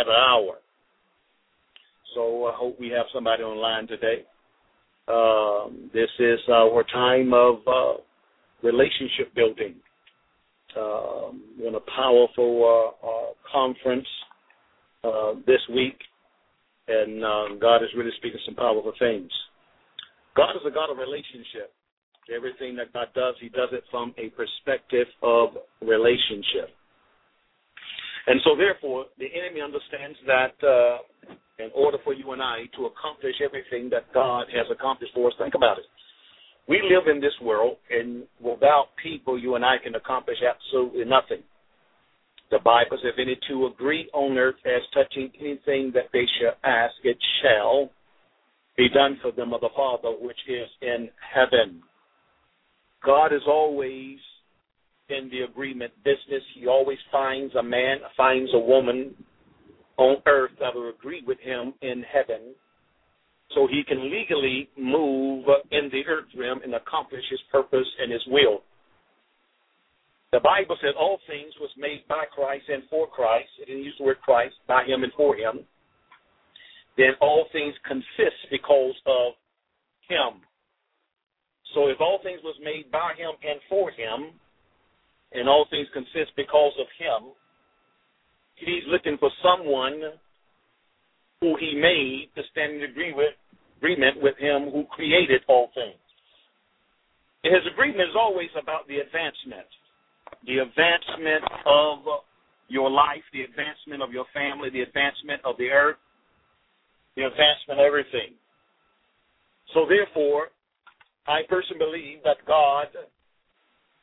An hour. So I hope we have somebody online today. Um, this is our time of uh, relationship building um, in a powerful uh, uh, conference uh, this week, and um, God is really speaking some powerful things. God is a God of relationship. Everything that God does, He does it from a perspective of relationship. And so, therefore, the enemy understands that uh, in order for you and I to accomplish everything that God has accomplished for us, think about it we live in this world, and without people, you and I can accomplish absolutely nothing. The Bible says, if any two agree on earth as touching anything that they shall ask, it shall be done for them of the Father which is in heaven. God is always in the agreement business. He always finds a man, finds a woman on earth that will agree with him in heaven so he can legally move in the earth realm and accomplish his purpose and his will. The Bible says all things was made by Christ and for Christ. It didn't use the word Christ, by him and for him. Then all things consist because of him. So if all things was made by him and for him, and all things consist because of him, he's looking for someone who he made to stand in agreement with him who created all things. And his agreement is always about the advancement, the advancement of your life, the advancement of your family, the advancement of the earth, the advancement of everything. So therefore, I personally believe that God,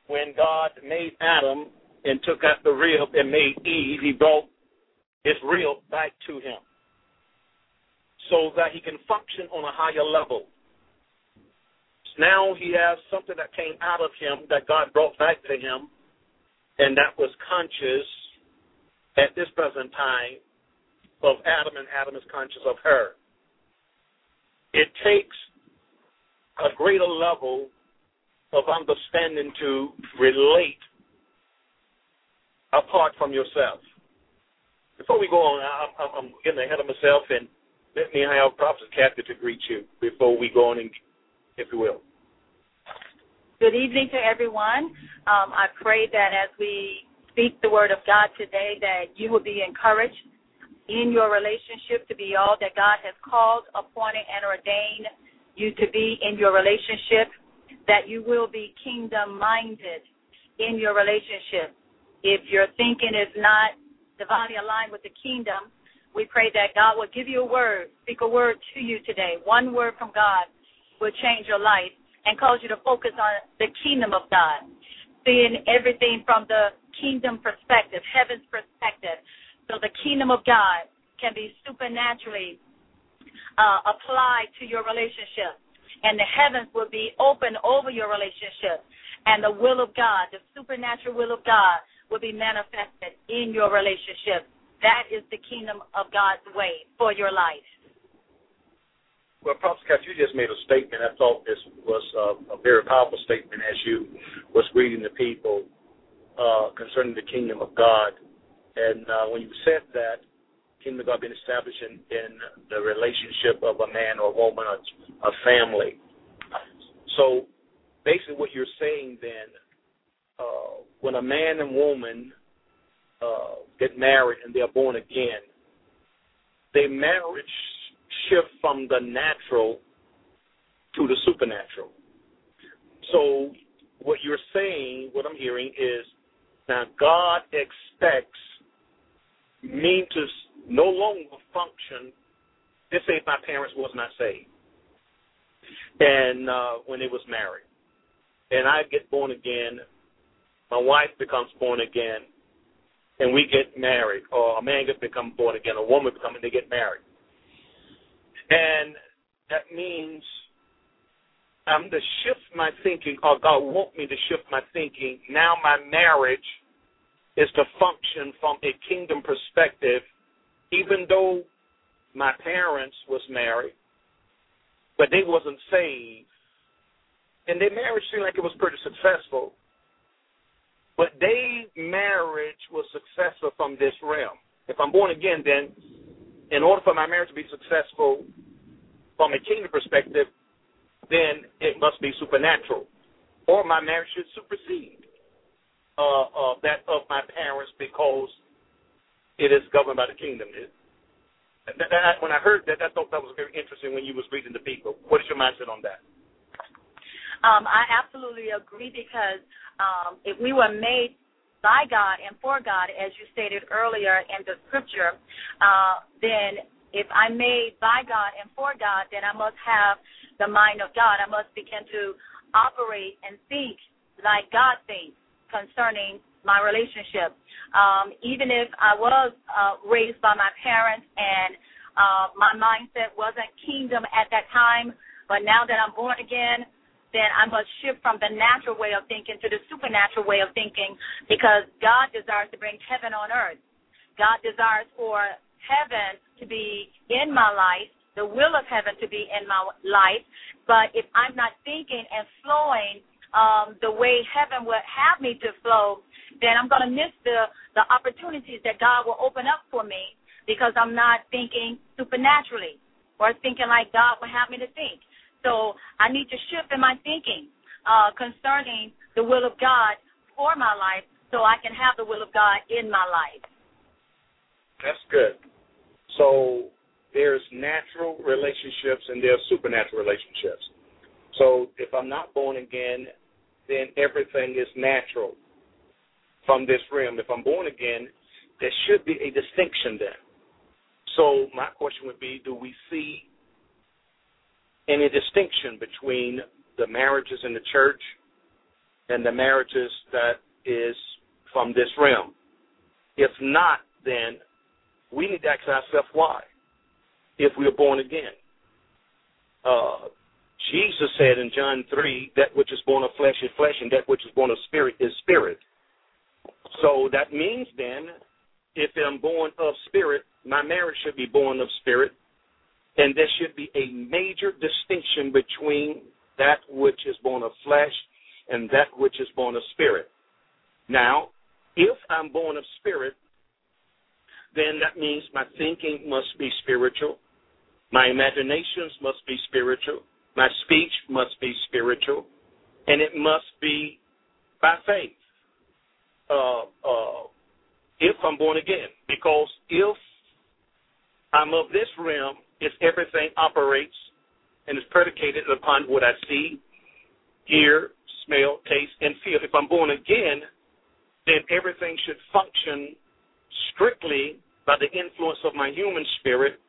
when God made Adam and took out the rib and made Eve, he brought his rib back to him so that he can function on a higher level. Now he has something that came out of him that God brought back to him, and that was conscious at this present time of Adam, and Adam is conscious of her. It takes a greater level of understanding to relate apart from yourself. Before we go on, I'm, I'm getting ahead of myself, and let me have Prophet Kathy to greet you before we go on, and, if you will. Good evening to everyone. Um, I pray that as we speak the word of God today, that you will be encouraged in your relationship to be all that God has called, appointed, and ordained you to be in your relationship, that you will be kingdom minded in your relationship. If your thinking is not divinely aligned with the kingdom, we pray that God will give you a word, speak a word to you today. One word from God will change your life and cause you to focus on the kingdom of God, seeing everything from the kingdom perspective, heaven's perspective. So the kingdom of God can be supernaturally uh, applied to your relationship, and the heavens will be open over your relationship, and the will of God, the supernatural will of God, will be manifested in your relationship. That is the kingdom of God's way for your life. Well, Prophet Scott, you just made a statement. I thought this was a, a very powerful statement as you was greeting the people uh, concerning the kingdom of God. And uh, when you said that, kingdom of God being established in, in the relationship of a man or a woman, a, a family. So basically, what you're saying then, uh, when a man and woman uh, get married and they're born again, their marriage shift from the natural to the supernatural. So what you're saying, what I'm hearing is now God expects mean to no longer function. Let's say if my parents was not saved, and uh, when they was married, and I get born again, my wife becomes born again, and we get married, or a man gets become born again, a woman become, and they get married, and that means I'm to shift my thinking, or God want me to shift my thinking. Now my marriage is to function from a kingdom perspective, even though my parents was married, but they wasn't saved. And their marriage seemed like it was pretty successful. But their marriage was successful from this realm. If I'm born again, then in order for my marriage to be successful from a kingdom perspective, then it must be supernatural. Or my marriage should supersede uh, uh, that of my parents because it is governed by the kingdom. It, that, that, when I heard that, I thought that was very interesting when you was reading the people. What is your mindset on that? Um, I absolutely agree because um, if we were made by God and for God, as you stated earlier in the scripture, uh, then if I'm made by God and for God, then I must have the mind of God. I must begin to operate and think like God thinks concerning my relationship. Um, even if I was uh, raised by my parents and uh, my mindset wasn't kingdom at that time, but now that I'm born again, then I must shift from the natural way of thinking to the supernatural way of thinking because God desires to bring heaven on earth. God desires for heaven to be in my life, the will of heaven to be in my life. But if I'm not thinking and flowing um, the way heaven would have me to flow, then I'm going to miss the, the opportunities that God will open up for me because I'm not thinking supernaturally or thinking like God would have me to think. So I need to shift in my thinking uh, concerning the will of God for my life so I can have the will of God in my life. That's good. So there's natural relationships and there's supernatural relationships. So if I'm not born again, then everything is natural from this realm. If I'm born again, there should be a distinction there. So my question would be, do we see any distinction between the marriages in the church and the marriages that is from this realm? If not, then we need to ask ourselves why, if we are born again. Uh, Jesus said in John 3, that which is born of flesh is flesh, and that which is born of spirit is spirit. So that means then, if I'm born of spirit, my marriage should be born of spirit, and there should be a major distinction between that which is born of flesh and that which is born of spirit. Now, if I'm born of spirit, then that means my thinking must be spiritual, my imaginations must be spiritual, my speech must be spiritual, and it must be by faith. Uh, uh, if I'm born again, because if I'm of this realm, if everything operates and is predicated upon what I see, hear, smell, taste, and feel. If I'm born again, then everything should function strictly by the influence of my human spirit,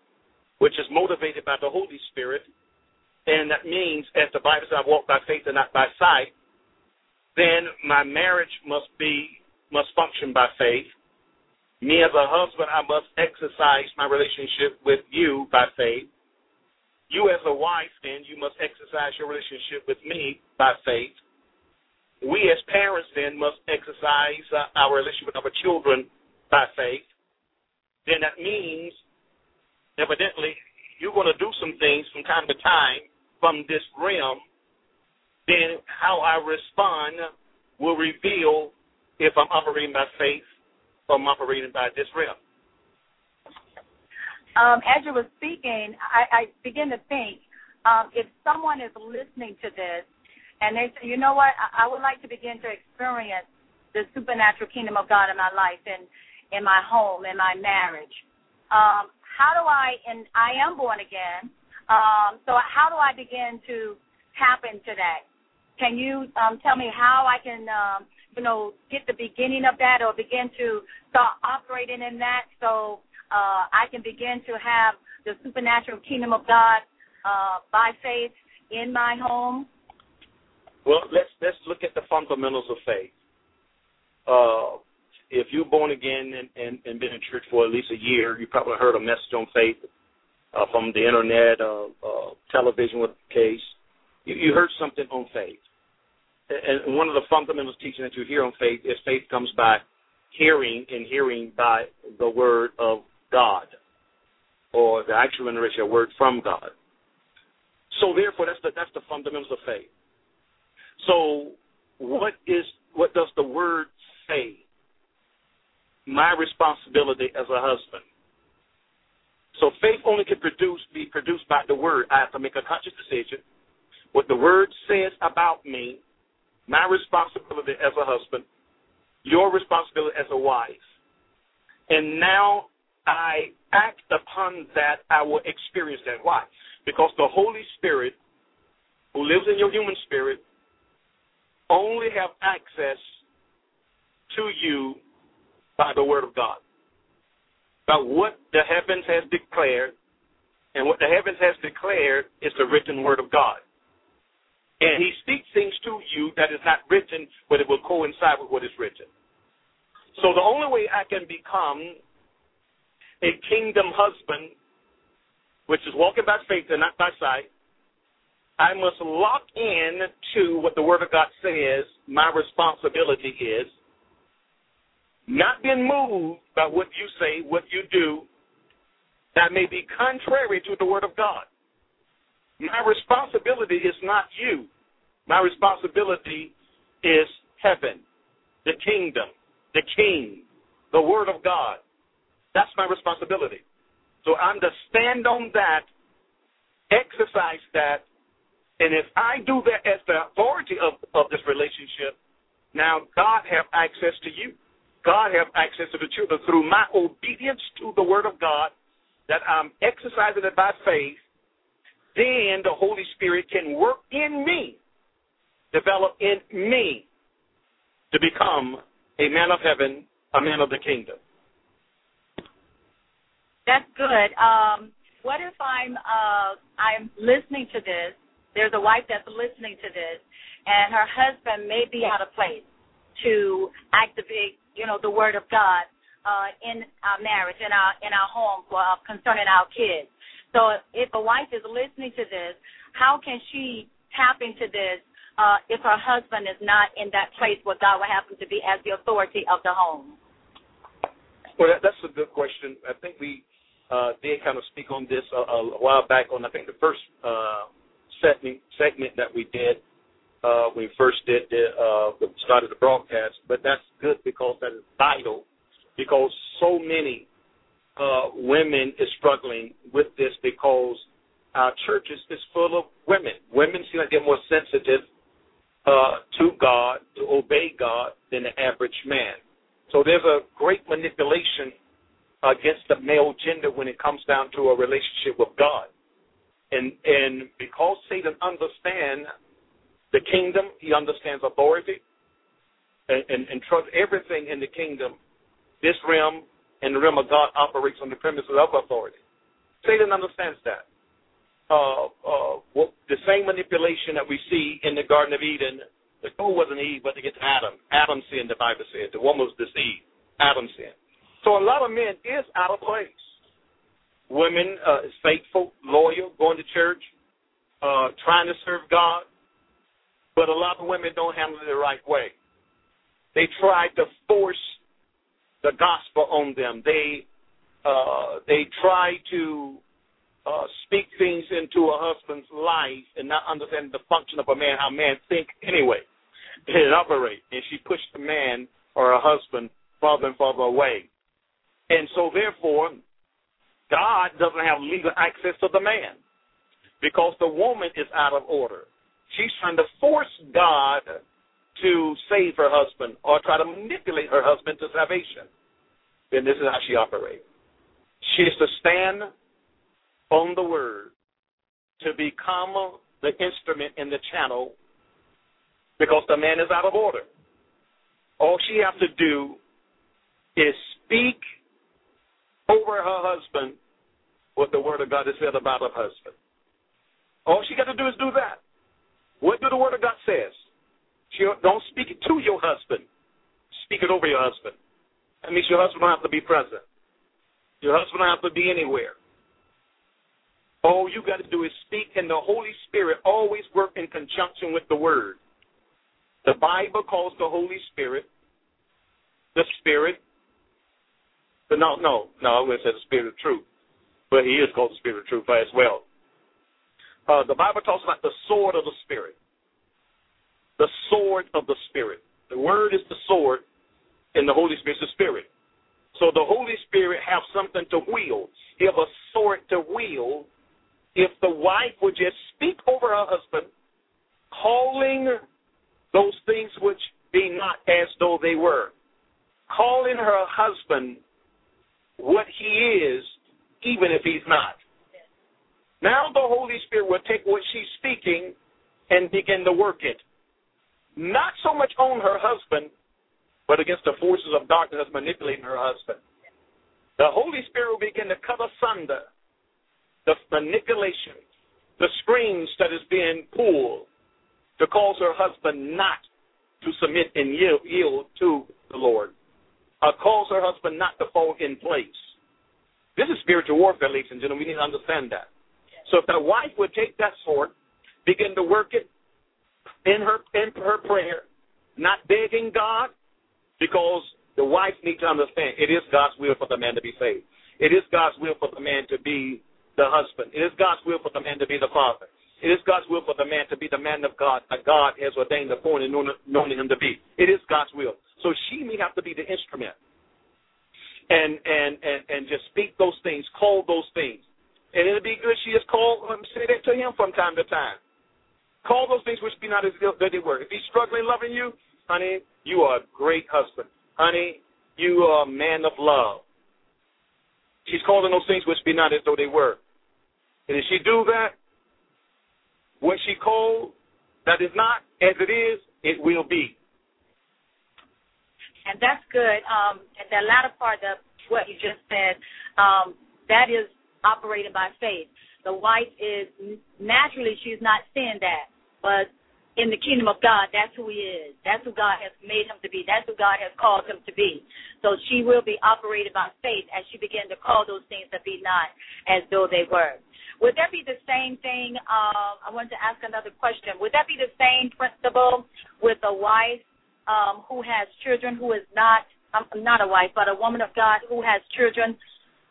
which is motivated by the Holy Spirit, and that means, as the Bible says, I walk by faith and not by sight, then my marriage must be must function by faith. Me as a husband, I must exercise my relationship with you by faith. You as a wife, then you must exercise your relationship with me by faith. We as parents then must exercise uh, our relationship with our children by faith. Then that means, evidently, you're going to do some things from time to time from this realm, then how I respond will reveal if I'm operating by faith or I'm operating by this realm. Um, as you were speaking, I, I begin to think um, if someone is listening to this and they say, you know what, I, I would like to begin to experience the supernatural kingdom of God in my life and in my home, in my marriage. Um, how do I, and I am born again, um, so how do I begin to tap into that? Can you um, tell me how I can um, you know, get the beginning of that or begin to start operating in that so uh, I can begin to have the supernatural kingdom of God uh, by faith in my home? Well, let's let's look at the fundamentals of faith. Uh, if you're born again and, and, and been in church for at least a year, you probably heard a message on faith uh, from the internet, uh, uh, television with the case. You, you heard something on faith. And one of the fundamentals teaching that you hear on faith is faith comes by hearing and hearing by the word of God, or the actual generation, a word from God. So therefore, that's the that's the fundamentals of faith. So what is what does the word say? My responsibility as a husband. So faith only can produce be produced by the word. I have to make a conscious decision. What the word says about me, my responsibility as a husband, your responsibility as a wife. And now I act upon that, I will experience that. Why? Because the Holy Spirit, who lives in your human spirit, only have access to you by the word of God. By what the heavens has declared, and what the heavens has declared is the written word of God. And he speaks things to you that is not written, but it will coincide with what is written. So the only way I can become a kingdom husband, which is walking by faith and not by sight, I must lock in to what the Word of God says my responsibility is, not being moved by what you say, what you do, that may be contrary to the Word of God. My responsibility is not you. My responsibility is heaven, the kingdom, the king, the Word of God. That's my responsibility. So I'm to stand on that, exercise that, and if I do that as the authority of, of this relationship, now God have access to you. God have access to the children through my obedience to the word of God, that I'm exercising it by faith, then the Holy Spirit can work in me, develop in me to become a man of heaven, a man of the kingdom. That's good. Um, what if I'm uh, I'm listening to this? There's a wife that's listening to this, and her husband may be out of place to activate, you know, the word of God uh, in our marriage, in our in our home, for, uh, concerning our kids. So if a wife is listening to this, how can she tap into this uh, if her husband is not in that place where God have him to be as the authority of the home? Well, that, that's a good question. I think we uh, did kind of speak on this a, a while back on I think the first uh, segment segment that we did. Uh, we first did the, uh, started the broadcast, but that's good because that is vital because so many uh, women is struggling with this because our churches is full of women. Women seem like they're more sensitive uh, to God, to obey God, than the average man. So there's a great manipulation against the male gender when it comes down to a relationship with God. And and because Satan understands the kingdom, he understands authority and, and, and trust everything in the kingdom. This realm and the realm of God operates on the premises of authority. Satan understands that. Uh, uh, the same manipulation that we see in the Garden of Eden. The goal wasn't Eve, but to get to Adam. Adam sinned, the Bible said. The woman was deceived. Adam sinned. So a lot of men is out of place. Women uh, is faithful, loyal, going to church, uh, trying to serve God, but a lot of women don't handle it the right way. They try to force the gospel on them. They uh, they try to uh, speak things into a husband's life and not understand the function of a man, how man think anyway, and operate. And she pushed the man or a husband farther and farther away. And so, therefore, God doesn't have legal access to the man because the woman is out of order. She's trying to force God to save her husband or try to manipulate her husband to salvation. Then this is how she operates. She is to stand on the word to become the instrument in the channel because the man is out of order. all she has to do is speak over her husband what the word of God has said about her husband. All she got to do is do that. What do the word of God says? She don't speak it to your husband. Speak it over your husband. That means your husband don't have to be present. Your husband don't have to be anywhere. All you got to do is speak, and the Holy Spirit always work in conjunction with the Word. The Bible calls the Holy Spirit the Spirit. But no, no, no, I would say the Spirit of Truth. But he is called the Spirit of Truth as well. Uh, the Bible talks about the sword of the Spirit. The sword of the Spirit. The Word is the sword, and the Holy Spirit is the Spirit. So the Holy Spirit have something to wield. He have a sword to wield if the wife would just speak over her husband, calling those things which be not as though they were, calling her husband what he is, even if he's not. Now the Holy Spirit will take what she's speaking and begin to work it. Not so much on her husband, but against the forces of darkness that's manipulating her husband. The Holy Spirit will begin to cut asunder the manipulation, the screens that is being pulled to cause her husband not to submit and yield, yield to the Lord, uh, cause her husband not to fall in place. This is spiritual warfare, ladies and gentlemen. We need to understand that. So if the wife would take that sword, begin to work it in her in her prayer, not begging God, because the wife needs to understand it is God's will for the man to be saved. It is God's will for the man to be the husband. It is God's will for the man to be the father. It is God's will for the man to be the man of God that God has ordained, appointed, known, known him to be. It is God's will. So she may have to be the instrument and and and and just speak those things, call those things, and it'll be good. She just call, um, say that to him from time to time. Call those things which be not as good they were. If he's struggling loving you, honey, you are a great husband. Honey, you are a man of love. She's calling those things which be not as though they were. And if she do that, what she called that is not as it is, it will be. And that's good. Um, and the latter part of what you just said, um, that is operated by faith. The wife is naturally she's not seeing that, but in the kingdom of God, that's who he is. That's who God has made him to be. That's who God has called him to be. So she will be operated by faith as she begin to call those things that be not as though they were. Would that be the same thing? Um, I wanted to ask another question. Would that be the same principle with a wife um, who has children who is not um, not a wife, but a woman of God who has children,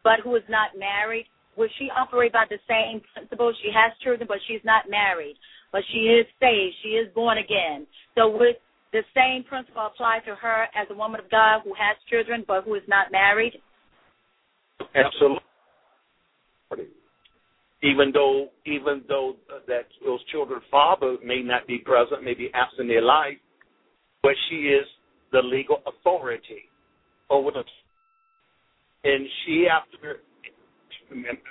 but who is not married? Would she operate by the same principle? She has children, but she's not married, but she is saved. She is born again. So would the same principle apply to her as a woman of God who has children, but who is not married? Absolutely even though even though that those children's father may not be present, may be absent in their life, but she is the legal authority over the and she after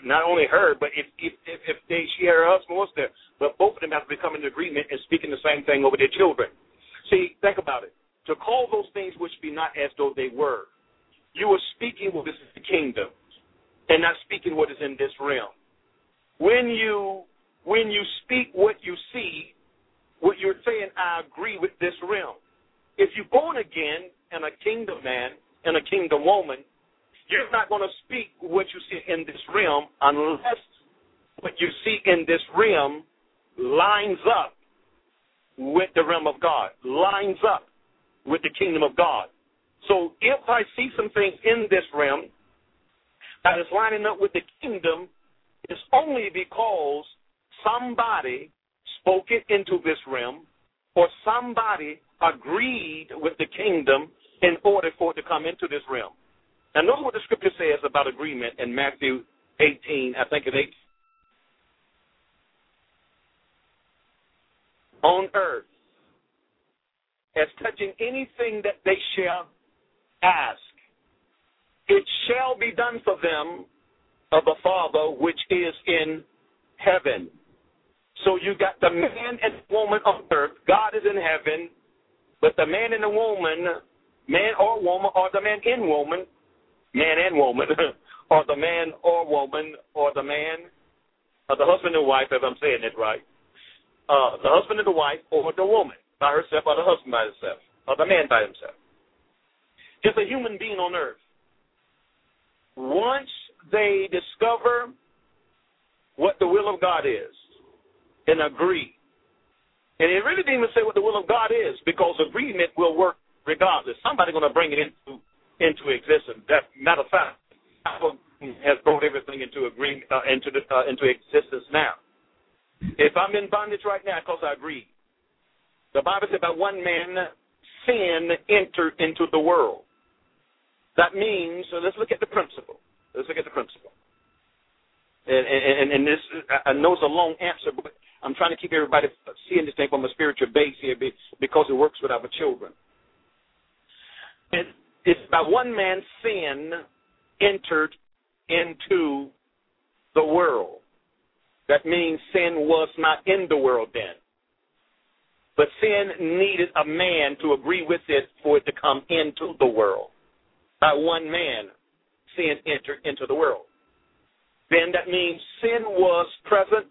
not only her, but if if if, they she her husband was there, but both of them have to become in agreement and speaking the same thing over their children. See, think about it. To call those things which be not as though they were, you are speaking what is the kingdom, and not speaking what is in this realm when you when you speak what you see, what you're saying, I agree with this realm. If you're born again and a kingdom man and a kingdom woman, you're not going to speak what you see in this realm unless what you see in this realm lines up with the realm of God, lines up with the kingdom of God. So if I see some things in this realm that is lining up with the kingdom, it's only because somebody spoke it into this realm or somebody agreed with the kingdom in order for it to come into this realm. Now, notice what the scripture says about agreement in Matthew 18, I think it's 8. On earth, as touching anything that they shall ask, it shall be done for them of the Father which is in heaven. So you got the man and woman on earth. God is in heaven, but the man and the woman man or woman, or the man in woman, man and woman, or the man or woman, or the man, or the husband and wife, if I'm saying it right, uh, the husband and the wife, or the woman by herself, or the husband by himself, or the man by himself. Just a human being on earth. Once they discover what the will of God is and agree, and it really didn't even say what the will of God is because agreement will work regardless. Somebody's going to bring it into into existence. That matter of fact, Apple has brought everything into agreement uh, into the, uh, into existence now. If I'm in bondage right now because I agree, the Bible says that one man sin entered into the world. That means, so let's look at the principle. Let's look at the principle. And, and, and this, I know it's a long answer, but I'm trying to keep everybody seeing this thing from a spiritual base here because it works with our children. It, it's by one man's sin entered into the world. That means sin was not in the world then. But sin needed a man to agree with it for it to come into the world. By one man, sin entered into the world. Then that means sin was present,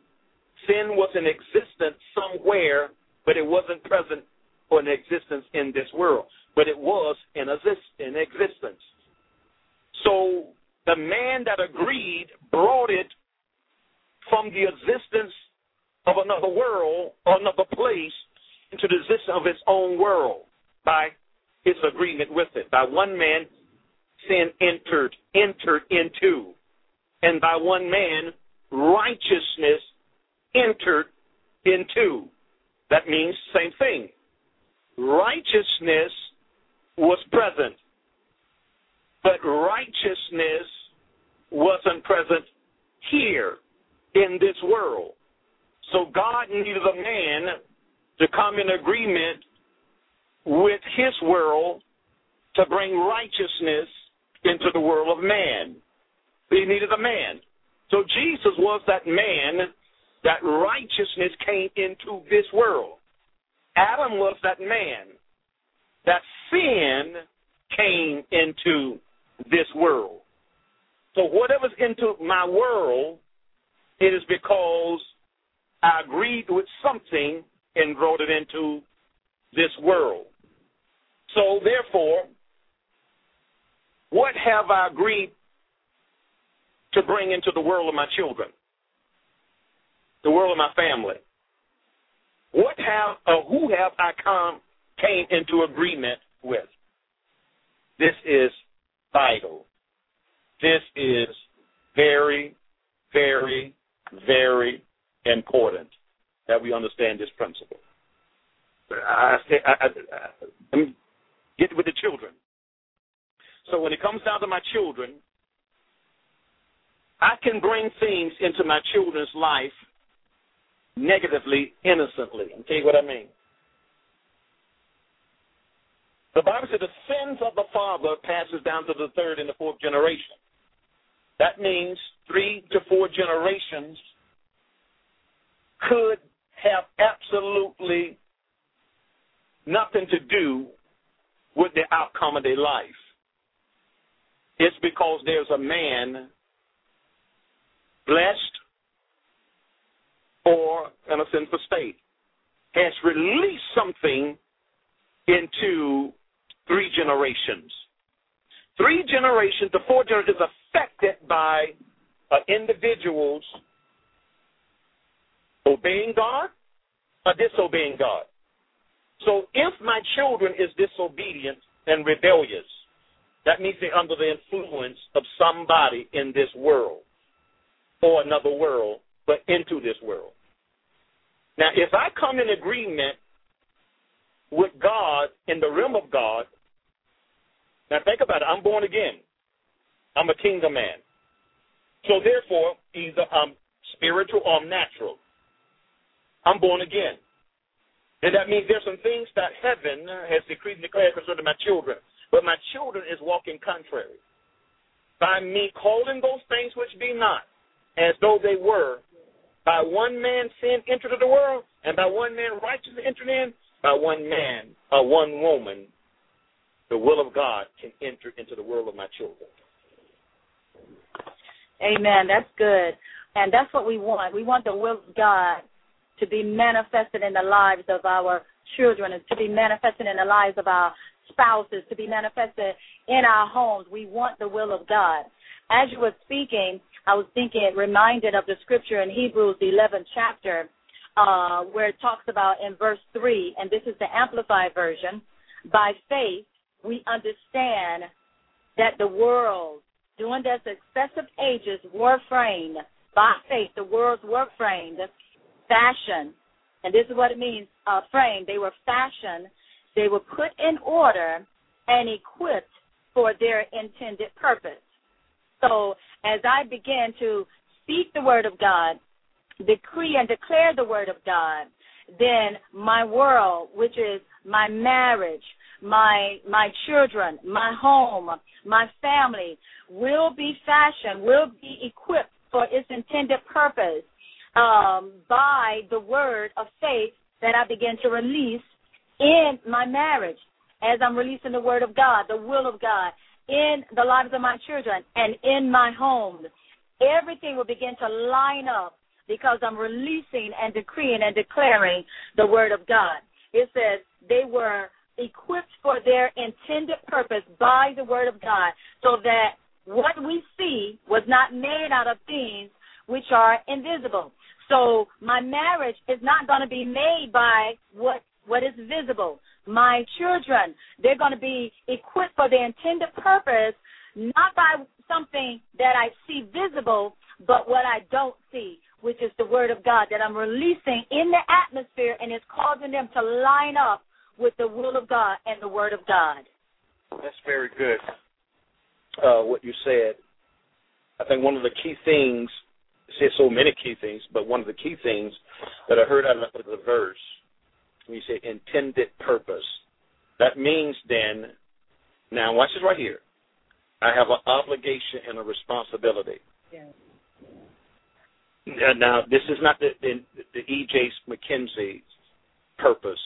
sin was in existence somewhere, but it wasn't present for an existence in this world. But it was in, exist- in existence. So the man that agreed brought it from the existence of another world or another place into the existence of his own world by his agreement with it. By one man, sin entered, entered into. And by one man, righteousness entered into. That means same thing. Righteousness was present, but righteousness wasn't present here in this world. So God needed a man to come in agreement with his world to bring righteousness into the world of man. He needed a man. So Jesus was that man that righteousness came into this world. Adam was that man that sin came into this world. So whatever's into my world, it is because I agreed with something and brought it into this world. So therefore, what have I agreed to bring into the world of my children? The world of my family? What have or who have I come came into agreement with? This is vital. This is very, very, very important that we understand this principle. I, I, I, I get with the children. So when it comes down to my children, I can bring things into my children's life negatively, innocently. I'll tell you what I mean. The Bible says the sins of the father passes down to the third and the fourth generation. That means three to four generations could have absolutely nothing to do with the outcome of their life. It's because there's a man blessed or in a sinful state has released something into three generations. Three generations, the four generations affected by uh, individuals obeying God or disobeying God. So if my children is disobedient and rebellious, that means they're under the influence of somebody in this world or another world, but into this world. Now, if I come in agreement with God in the realm of God, now think about it. I'm born again. I'm a kingdom man. So therefore, either I'm spiritual or I'm natural. I'm born again. And that means there's some things that heaven has decreed and declared concerning my children. But my children is walking contrary. By me calling those things which be not, as though they were, by one man sin entered into the world, and by one man righteousness entered in, by one man or one woman the will of God can enter into the world of my children. Amen. That's good. And that's what we want. We want the will of God to be manifested in the lives of our children and to be manifested in the lives of our spouses, to be manifested in our homes. We want the will of God. As you were speaking, I was thinking, reminded of the scripture in Hebrews, the 11th chapter, uh, where it talks about in verse 3, and this is the Amplified version by faith, we understand that the world, during their successive ages, were framed by faith. The worlds were framed, fashioned, and this is what it means uh, framed. They were fashioned, they were put in order, and equipped for their intended purpose. So as I began to speak the word of God, decree and declare the word of God, then my world, which is my marriage, my my children, my home, my family will be fashioned, will be equipped for its intended purpose um, by the word of faith that I begin to release in my marriage, as I'm releasing the word of God, the will of God in the lives of my children and in my home. Everything will begin to line up because I'm releasing and decreeing and declaring the word of God. It says they were equipped for their intended purpose by the word of God, so that what we see was not made out of things which are invisible. So my marriage is not going to be made by what what is visible. My children, they're going to be equipped for their intended purpose, not by something that I see visible, but what I don't see, which is the word of God that I'm releasing in the atmosphere and it's causing them to line up with the will of God and the Word of God. That's very good. Uh, what you said. I think one of the key things, said so many key things, but one of the key things that I heard out of the verse, you say intended purpose, that means then, now watch this right here. I have an obligation and a responsibility. Yes. Now, this is not the, the, the E.J. McKenzie's purpose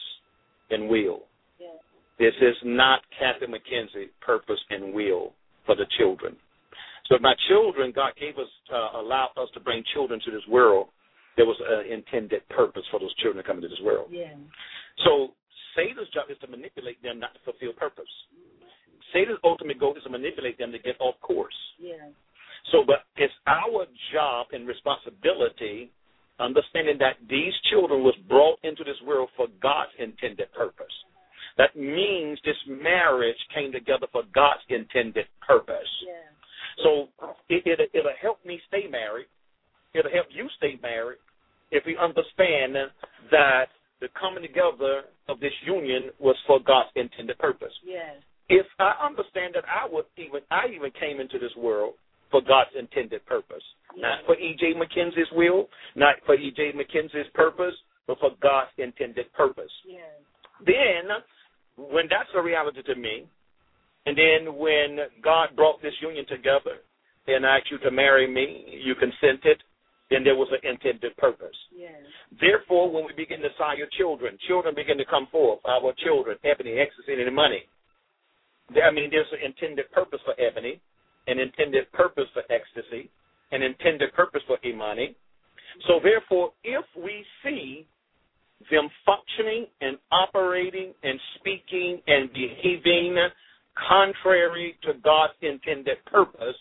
and will. Yes. This is not Kathy McKenzie purpose and will for the children. So my children, God gave us, uh, allowed us to bring children to this world. There was an intended purpose for those children to come into this world. Yeah. So Satan's job is to manipulate them not to fulfill purpose. Satan's ultimate goal is to manipulate them to get off course. Yeah. So, but it's our job and responsibility understanding that these children was brought into this world for God's intended purpose. That means this marriage came together for God's intended purpose. Yeah. So it, it, it'll help me stay married. It'll help you stay married if we understand that the coming together of this union was for God's intended purpose. Yes. If I understand that I would even I even came into this world for God's intended purpose. Not for E.J. McKenzie's will, not for E.J. McKenzie's purpose, but for God's intended purpose. Yes. Then, when that's a reality to me, and then when God brought this union together and asked you to marry me, you consented, then there was an intended purpose. Yes. Therefore, when we begin to sire children, children begin to come forth. Our children, Ebony, Ecstasy, and Imani. I mean, there's an intended purpose for Ebony, an intended purpose for ecstasy, an intended purpose for Imani. So therefore, if we see them functioning and operating and speaking and behaving contrary to God's intended purpose,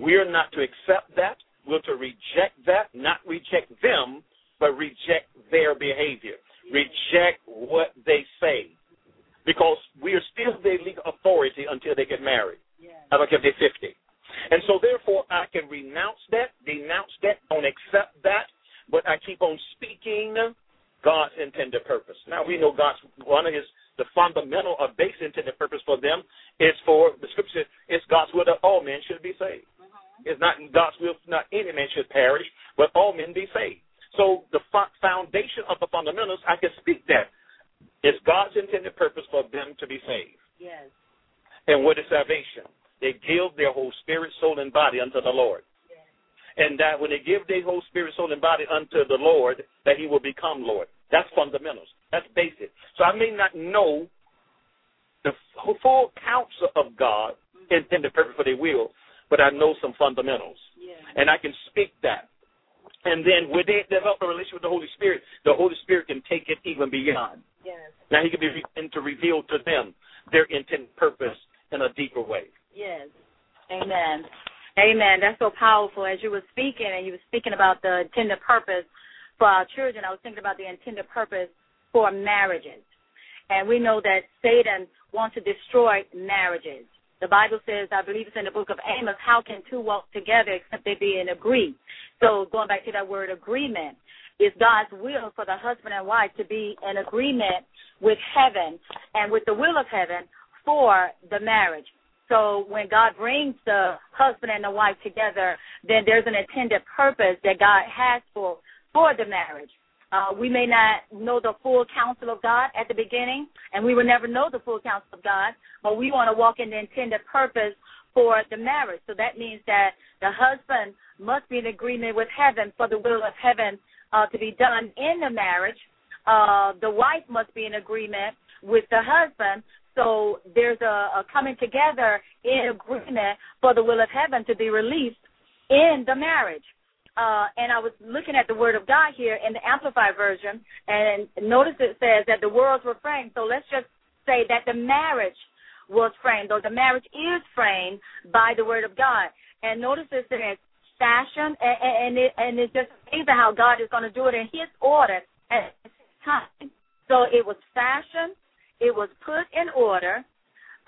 we are not to accept that. We're to reject that, not reject them, but reject their behavior. Reject what they say. Because we are still their legal authority until they get married. I don't care if they're 50. And so, therefore, I can renounce that, denounce that, don't accept that, but I keep on speaking God's intended purpose. Now, we know God's one of his, the fundamental or base intended purpose for them is for, the scripture, it's God's will that all men should be saved. It's not in God's will, not any man should perish, but all men be saved. So, the foundation of the fundamentals, I can speak that. It's God's intended purpose for them to be saved. Yes. And what is salvation? They give their whole spirit, soul, and body unto the Lord. Yes. And that when they give their whole spirit, soul, and body unto the Lord, that He will become Lord. That's fundamentals. That's basic. So I may not know the full counsel of God mm-hmm. intended purpose for their will, but I know some fundamentals. Yes. And I can speak that. And then when they develop a relationship with the Holy Spirit, the Holy Spirit can take it even beyond. Yes. Now he can begin to reveal to them their intended purpose in a deeper way. Yes. Amen. Amen. That's so powerful. As you were speaking and you were speaking about the intended purpose for our children, I was thinking about the intended purpose for marriages. And we know that Satan wants to destroy marriages. The Bible says, I believe it's in the book of Amos, how can two walk together except they be in agreement? So going back to that word agreement, it's God's will for the husband and wife to be in agreement with heaven and with the will of heaven for the marriage. So when God brings the husband and the wife together, then there's an intended purpose that God has for for the marriage. Uh, we may not know the full counsel of God at the beginning, and we will never know the full counsel of God, but we want to walk in the intended purpose for the marriage. So that means that the husband must be in agreement with heaven for the will of heaven uh, to be done in the marriage. Uh, the wife must be in agreement with the husband so there's a, a coming together in agreement for the will of heaven to be released in the marriage. Uh, and I was looking at the Word of God here in the Amplified Version, and notice it says that the worlds were framed. So let's just say that the marriage was framed, or the marriage is framed by the Word of God. And notice it says fashion, and, and, it, and it's just amazing how God is going to do it in His order at His time. So it was fashioned, it was put in order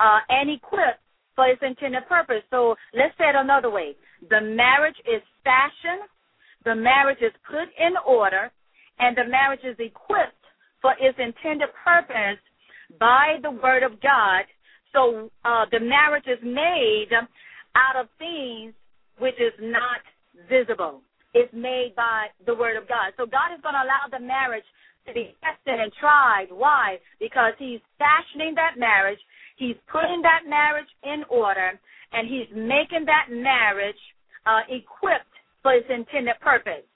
uh, and equipped for its intended purpose. So let's say it another way. The marriage is fashioned, the marriage is put in order, and the marriage is equipped for its intended purpose by the word of God. So uh, the marriage is made out of things which is not visible. It's made by the word of God. So God is going to allow the marriage to be tested and tried. Why? Because he's fashioning that marriage, he's putting that marriage in order, and he's making that marriage uh, equipped for its intended purpose,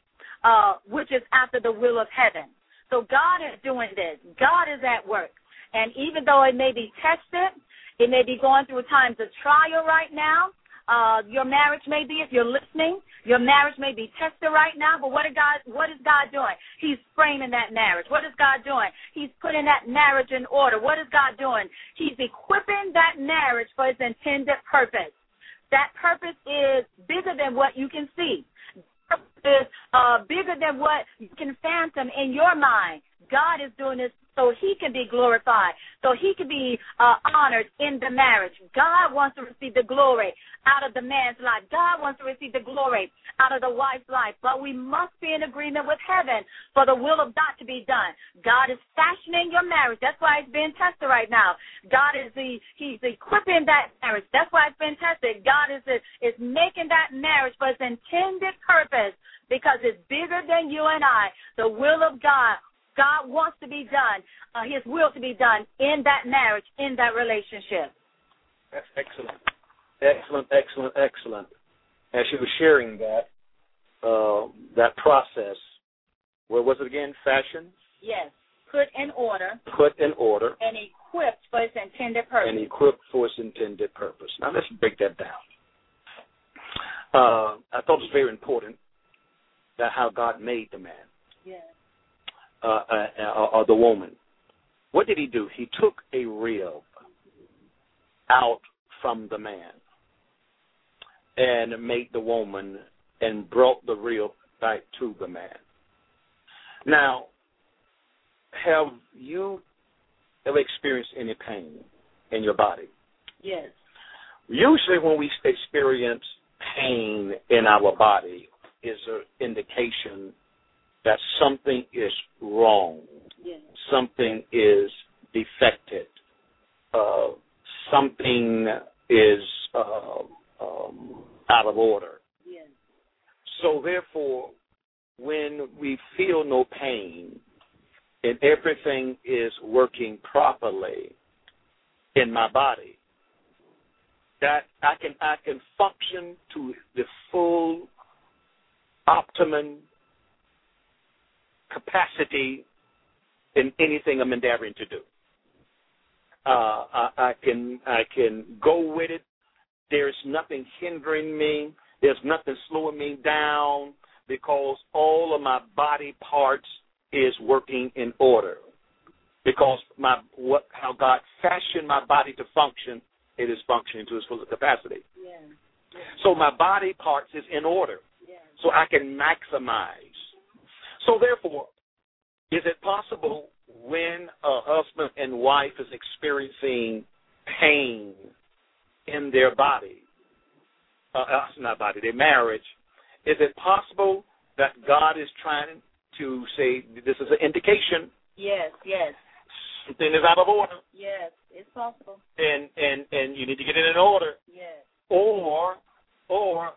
uh, which is after the will of heaven. So God is doing this. God is at work. And even though it may be tested, it may be going through times of trial right now, uh, your marriage may be, if you're listening, your marriage may be tested right now, but what God what is God doing? He's framing that marriage. What is God doing? He's putting that marriage in order. What is God doing? He's equipping that marriage for its intended purpose. That purpose is bigger than what you can see. Is uh, bigger than what you can fathom in your mind. God is doing this so he can be glorified, so he can be uh, honored in the marriage. God wants to receive the glory out of the man's life. God wants to receive the glory out of the wife's life. But we must be in agreement with heaven for the will of God to be done. God is fashioning your marriage. That's why it's being tested right now. God is the He's equipping that marriage. That's why it's been tested. God is is making that marriage for its intended purpose because it's bigger than you and I. The will of God God wants to be done, uh, His will to be done in that marriage, in that relationship. That's excellent. Excellent, excellent, excellent. As she was sharing that, uh, that process, where was it again? Fashion? Yes. Put in order. Put in order. And equipped for its intended purpose. And equipped for its intended purpose. Now let's break that down. Uh, I thought it was very important that how God made the man. Yes uh, uh, uh, or the woman. What did he do? He took a rib out from the man and made the woman and brought the rib back to the man. Now, have you ever experienced any pain in your body? Yes. Usually, when we experience pain in our body, is an indication that something is wrong, something is defected, uh, something is uh, um, out of order. Yes. So therefore, when we feel no pain and everything is working properly in my body, that I can I can function to the full optimum capacity in anything I'm endeavoring to do. Uh, I, I can I can go with it. There's nothing hindering me. There's nothing slowing me down because all of my body parts is working in order. Because my what how God fashioned my body to function, it is functioning to its full capacity. Yes. So my body parts is in order. So I can maximize. So therefore, is it possible when a husband and wife is experiencing pain in their body, uh, uh, not body, their marriage, is it possible that God is trying to say this is an indication Yes. Yes. something is out of order, Yes. It's possible. and and and you need to get it in order, Yes. or or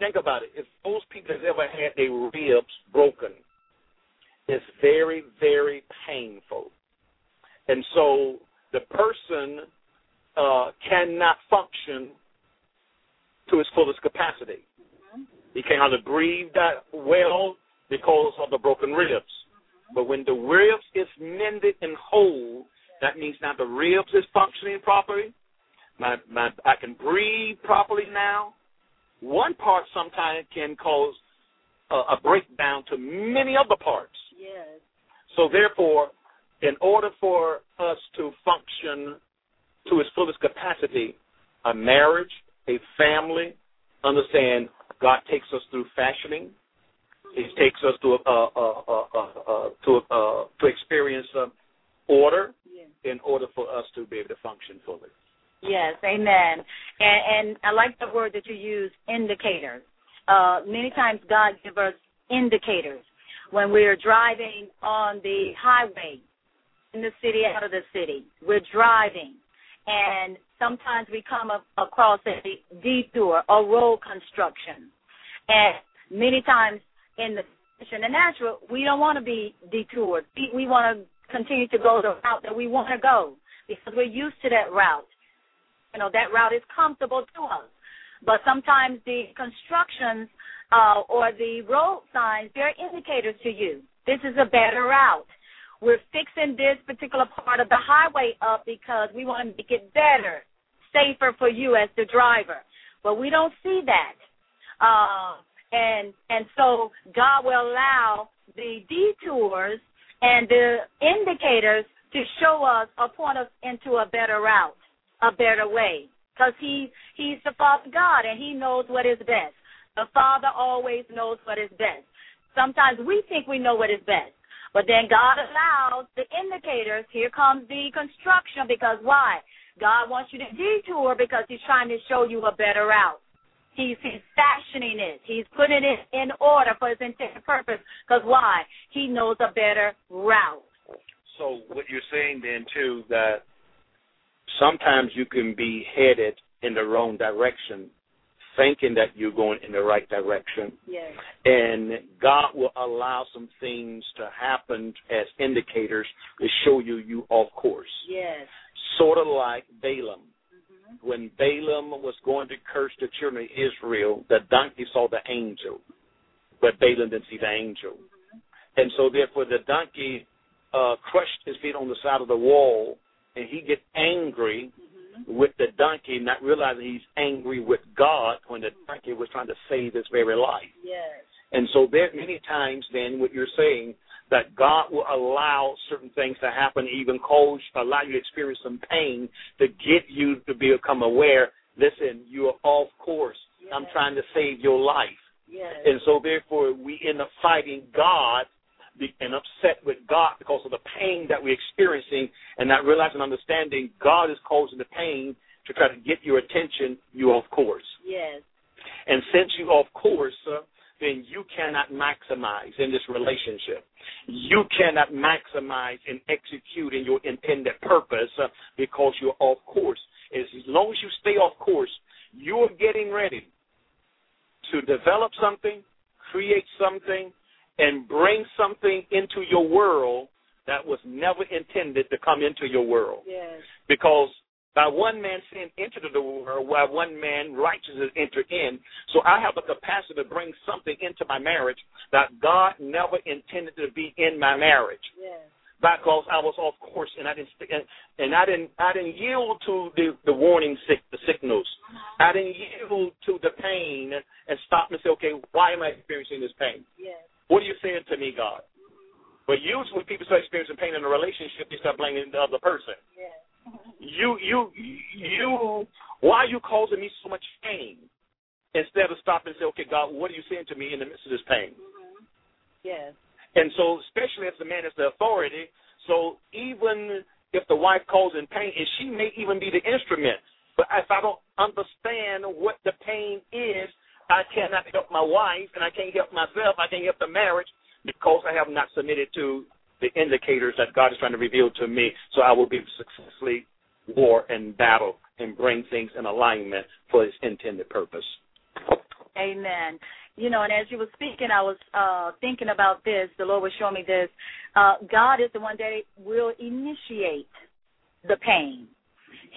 think about it. If those people have ever had their ribs broken, it's very very painful, and so the person uh, cannot function to his fullest capacity. Mhm. He can hardly breathe that well because of the broken ribs. But when the ribs is mended and whole, that means now the ribs is functioning properly. My my I can breathe properly now. One part sometimes can cause a, a breakdown to many other parts. Yes. So therefore, in order for us to function to its fullest capacity, a marriage, a family, understand God takes us through fashioning. He takes us to a, a, a, a, a, to a, to experience uh, order Yes. in order for us to be able to function fully. Yes, amen. And, and I like the word that you use, indicators. Uh, many times God gives us indicators when we're driving on the highway in the city, out of the city. We're driving, and sometimes we come up across a detour or road construction. And many times in the in the natural, we don't want to be detoured. We, we want to continue to go the route that we want to go because we're used to that route. You know, that route is comfortable to us. But sometimes the constructions uh, or the road signs, they're indicators to you. This is a better route. We're fixing this particular part of the highway up because we want to make it better, safer for you as the driver. But we don't see that. Uh, and and so God will allow the detours and the indicators to show us or point us into a better route, a better way. Because he, he's the Father God and he knows what is best. The Father always knows what is best. Sometimes we think we know what is best. But then God allows the indicators. Here comes the construction because why? God wants you to detour because he's trying to show you a better route. He's, he's fashioning it. He's putting it in order for his intended purpose. Because why? He knows a better route. So what you're saying then too that sometimes you can be headed in the wrong direction, thinking that you're going in the right direction, Yes. and God will allow some things to happen as indicators to show you you off course. Yes. Sort of like Balaam. When Balaam was going to curse the children of Israel, the donkey saw the angel, but Balaam didn't see the angel. And so therefore the donkey uh, crushed his feet on the side of the wall, and he gets angry with the donkey, not realizing he's angry with God when the donkey was trying to save his very life. Yes. And so there many times then what you're saying that God will allow certain things to happen, even cause allow you to experience some pain to get you to become aware, listen, you're off course. I'm trying to save your life. Yes. And so therefore we end up fighting God and upset with God because of the pain that we're experiencing and not realizing understanding God is causing the pain to try to get your attention, you're off course. Yes. And since you're off course, uh, then you cannot maximize in this relationship. You cannot maximize and execute in your intended purpose uh, because you're off course. As long as you stay off course, you're getting ready to develop something, create something, and bring something into your world that was never intended to come into your world Yes. because by one man sin entered the world, while one man righteousness entered in. So I have the capacity to bring something into my marriage that God never intended to be in my marriage. Yes. because I was off course and I didn't and, and I didn't I didn't yield to the the warning sick the signals. Uh-huh. I didn't yield to the pain and stop and say, okay, why am I experiencing this pain? Yes. What are you saying to me, God? But usually when people start experiencing pain in a relationship, they start blaming the other person. You you you why are you causing me so much pain? Instead of stopping and say, okay, God, what are you saying to me in the midst of this pain? Mm-hmm. Yes. And so, especially if the man is the authority, so even if the wife calls in pain, and she may even be the instrument, but if I don't understand what the pain is, I cannot help my wife, and I can't help myself, I can't help the marriage because I have not submitted to the indicators that God is trying to reveal to me, so I will be successfully war and battle and bring things in alignment for His intended purpose. Amen. You know, and as you were speaking, I was uh thinking about this. The Lord was showing me this. Uh God is the one that will initiate the pain.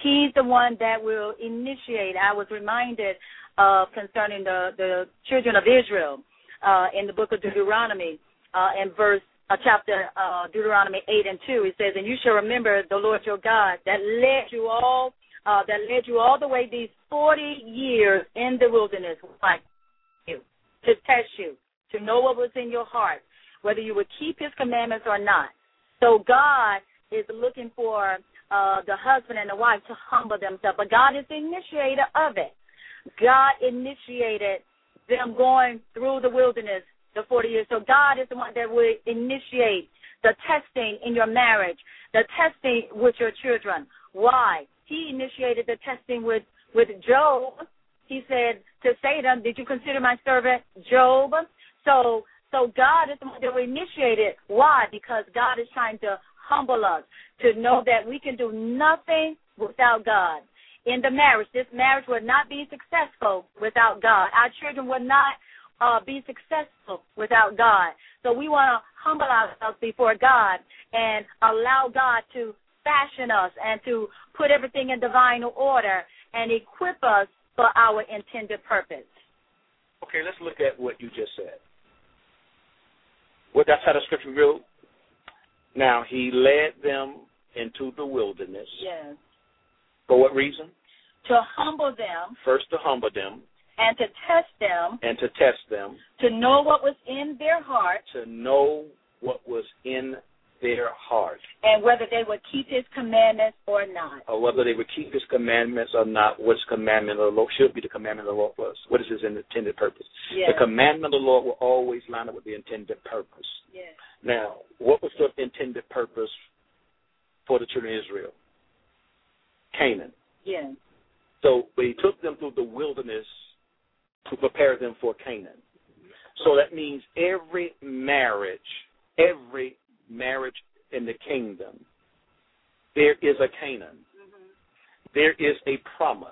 He's the one that will initiate. I was reminded uh concerning the the children of Israel uh in the book of Deuteronomy uh in verse uh, chapter uh, Deuteronomy 8 and 2, it says, And you shall remember the Lord your God that led you all uh, that led you all the way these 40 years in the wilderness like you, to test you, to know what was in your heart, whether you would keep his commandments or not. So God is looking for uh, the husband and the wife to humble themselves, but God is the initiator of it. God initiated them going through the wilderness the 40 years. So God is the one that will initiate the testing in your marriage, the testing with your children. Why? He initiated the testing with with Job. He said to Satan, "Did you consider my servant Job?" So so God is the one that will initiate it. Why? Because God is trying to humble us to know that we can do nothing without God. In the marriage, this marriage would not be successful without God. Our children would not uh, be successful without God. So we want to humble ourselves before God and allow God to fashion us and to put everything in divine order and equip us for our intended purpose. Okay, let's look at what you just said. Well, that's how the scripture real. Now he led them into the wilderness. Yes. For what reason? To humble them First to humble them and to test them, and to test them, to know what was in their heart, to know what was in their heart, and whether they would keep his commandments or not. or whether they would keep his commandments or not. Which commandment of the Lord should be the commandment of the Lord for us? What is his intended purpose? Yes. The commandment of the Lord will always line up with the intended purpose. Yes. Now, what was the intended purpose for the children of Israel? Canaan. Yes. So he took them through the wilderness to prepare them for Canaan. So that means every marriage, every marriage in the kingdom, there is a Canaan. There is a promise.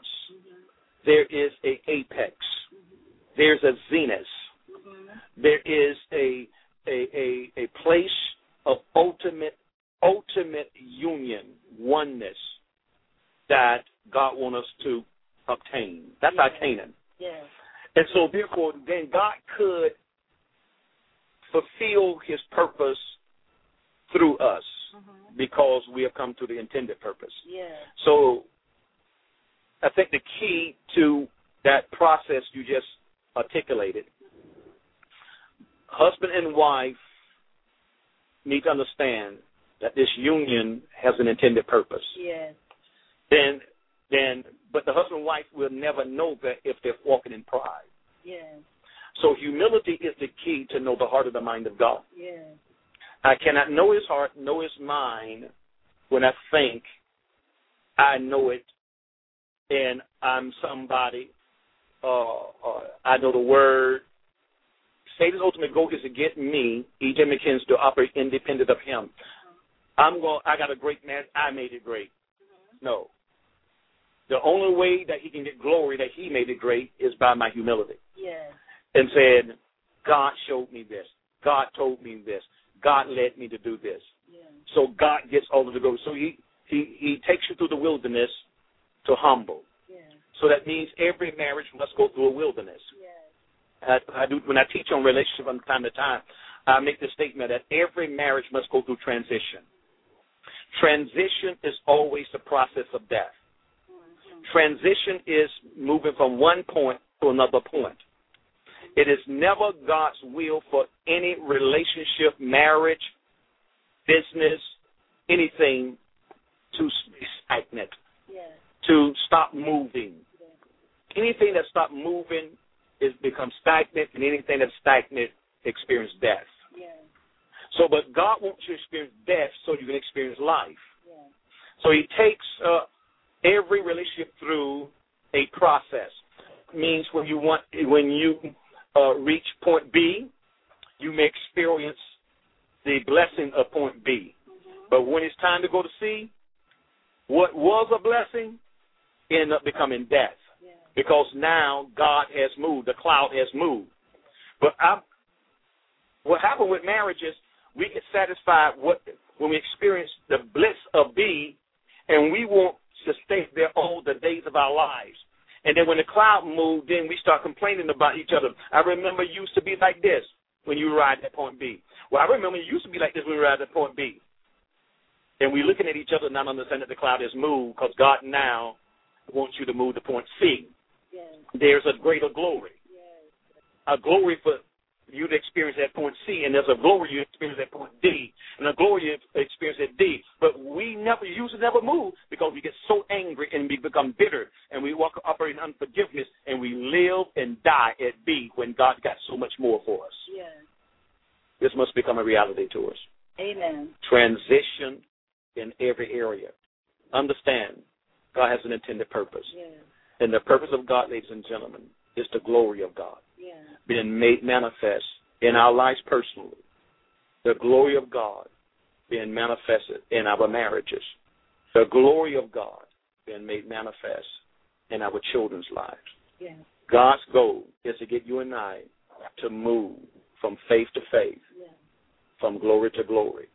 There is a apex. There's a zenith. There is a a a, a place of ultimate ultimate union, oneness that God wants us to obtain. That's our Canaan. Yes. And so, therefore, then God could fulfill His purpose through us mm-hmm. because we have come to the intended purpose. Yes. So, I think the key to that process you just articulated, husband and wife need to understand that this union has an intended purpose. Yes. Then, then, but the husband and wife will never know that if they're walking in pride. Yes. So humility is the key to know the heart of the mind of God. Yes. I cannot know his heart, know his mind when I think I know it and I'm somebody, uh, uh, I know the word. Satan's ultimate goal is to get me, E.J. McKenzie, to operate independent of him. I'm going. I got a great man. I made it great. No. The only way that he can get glory that he made it great is by my humility Yes. and said, God showed me this. God told me this. God led me to do this. Yes. So God gets all of the glory. So he, he, he takes you through the wilderness to humble. Yes. So that means every marriage must go through a wilderness. Yes. I, I do when I teach on relationship from time to time, I make the statement that every marriage must go through transition. Transition is always the process of death. Transition is moving from one point to another point. It is never God's will for any relationship, marriage, business, anything to be stagnant, to stop moving. Anything that stops moving is becomes stagnant, and anything that's stagnant experience death. So, but God wants you to experience death so you can experience life. So He takes uh, every relationship through a process. Means when you want when you uh, reach point B, you may experience the blessing of point B. But when it's time to go to C, what was a blessing end up becoming death because now God has moved, the cloud has moved. But I, what happened with marriage is we get satisfied what, when we experience the bliss of B, and we want to stay there all the days of our lives. And then when the cloud moved, then we start complaining about each other. I remember you used to be like this when you arrived at point B. Well, I remember you used to be like this when we arrived at point B. And we're looking at each other, not understanding that the cloud has moved because God now wants you to move to point C. Yes. There's a greater glory. Yes. A glory for you to experience at point C, and there's a glory you experience at point D, and a glory you experience at D. But we never usually never move because we get so angry and we become bitter, and we walk up in unforgiveness, and we live and die at B when God got so much more for us. Yes. This must become a reality to us. Amen. Transition in every area. Understand, God has an intended purpose. Yes. And the purpose of God, ladies and gentlemen, is the glory of God Yes. being made manifest in our lives personally. The glory of God being manifested in our marriages. The glory of God being made manifest in our children's lives. Yes. God's goal is to get you and I to move from faith to faith, Yes. from glory to glory.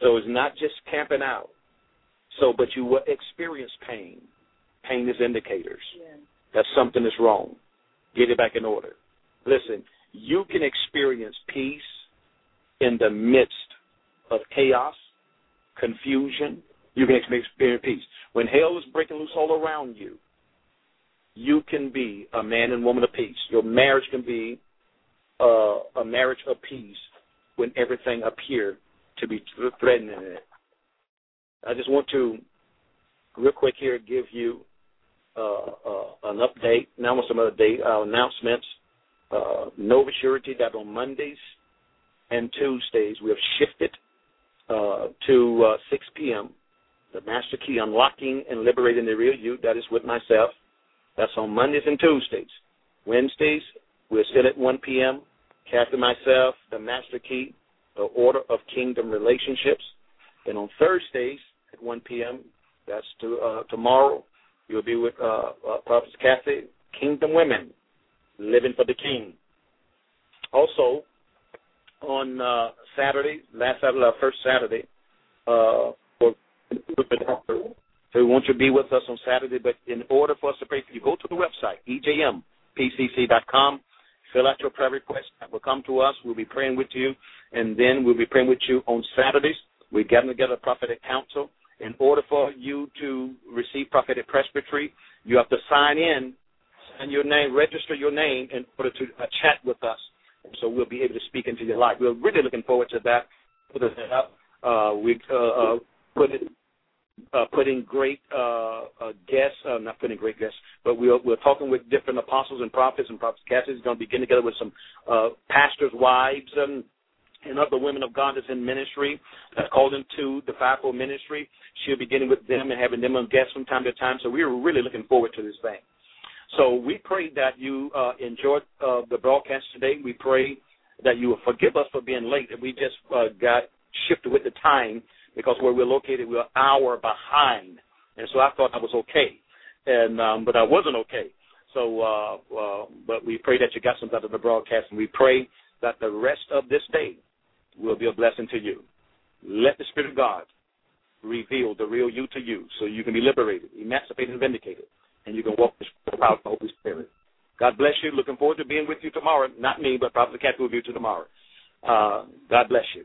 So it's not just camping out. So, but you will experience pain. Pain is indicators Yes. that something is wrong. Get it back in order. Listen, you can experience peace in the midst of chaos, confusion. You can experience peace. When hell is breaking loose all around you, you can be a man and woman of peace. Your marriage can be uh, a marriage of peace when everything appears to be threatening it. I just want to, real quick here, give you an update. Now, with some other date uh, announcements. Uh, Nova Surety that on Mondays and Tuesdays we have shifted uh, to uh, 6 p.m. The Master Key Unlocking and Liberating the Real You. That is with myself. That's on Mondays and Tuesdays. Wednesdays we're still at 1 p.m. Kathy, myself, the Master Key, the Order of Kingdom Relationships. And on Thursdays at 1 p.m. That's to, uh, tomorrow. You'll be with uh, uh, Prophet Kathy, Kingdom Women, Living for the King. Also, on uh, Saturday, last Saturday, our first Saturday, uh, so we want you to be with us on Saturday. But in order for us to pray for you, go to the website ejmpcc.com. Fill out your prayer request. That will come to us. We'll be praying with you, and then we'll be praying with you on Saturdays. We're gathering together a prophetic council. In order for you to receive prophetic presbytery, you have to sign in, sign your name, register your name in order to uh, chat with us. So we'll be able to speak into your life. We're really looking forward to that. Put it up. Uh, we uh, uh, put it uh, putting great uh, uh, guests, uh, not putting great guests, but we're, we're talking with different apostles and prophets, and Prophet Kathy is going to be getting together with some uh, pastors' wives and, and other women of God that's in ministry that called into the fivefold ministry. She'll be getting with them and having them on guests from time to time. So we're really looking forward to this thing. So we pray that you uh, enjoyed uh, the broadcast today. We pray that you will forgive us for being late. That we just uh, got shifted with the time because where we're located, we're an hour behind, and so I thought I was okay, and um, but I wasn't okay. So, uh, uh, but we pray that you got something out of the broadcast, and we pray that the rest of this day will be a blessing to you. Let the Spirit of God reveal the real you to you, so you can be liberated, emancipated, and vindicated, and you can walk the power of the Holy Spirit. God bless you. Looking forward to being with you tomorrow. Not me, but Prophet Kathy will be with you tomorrow. Uh, God bless you.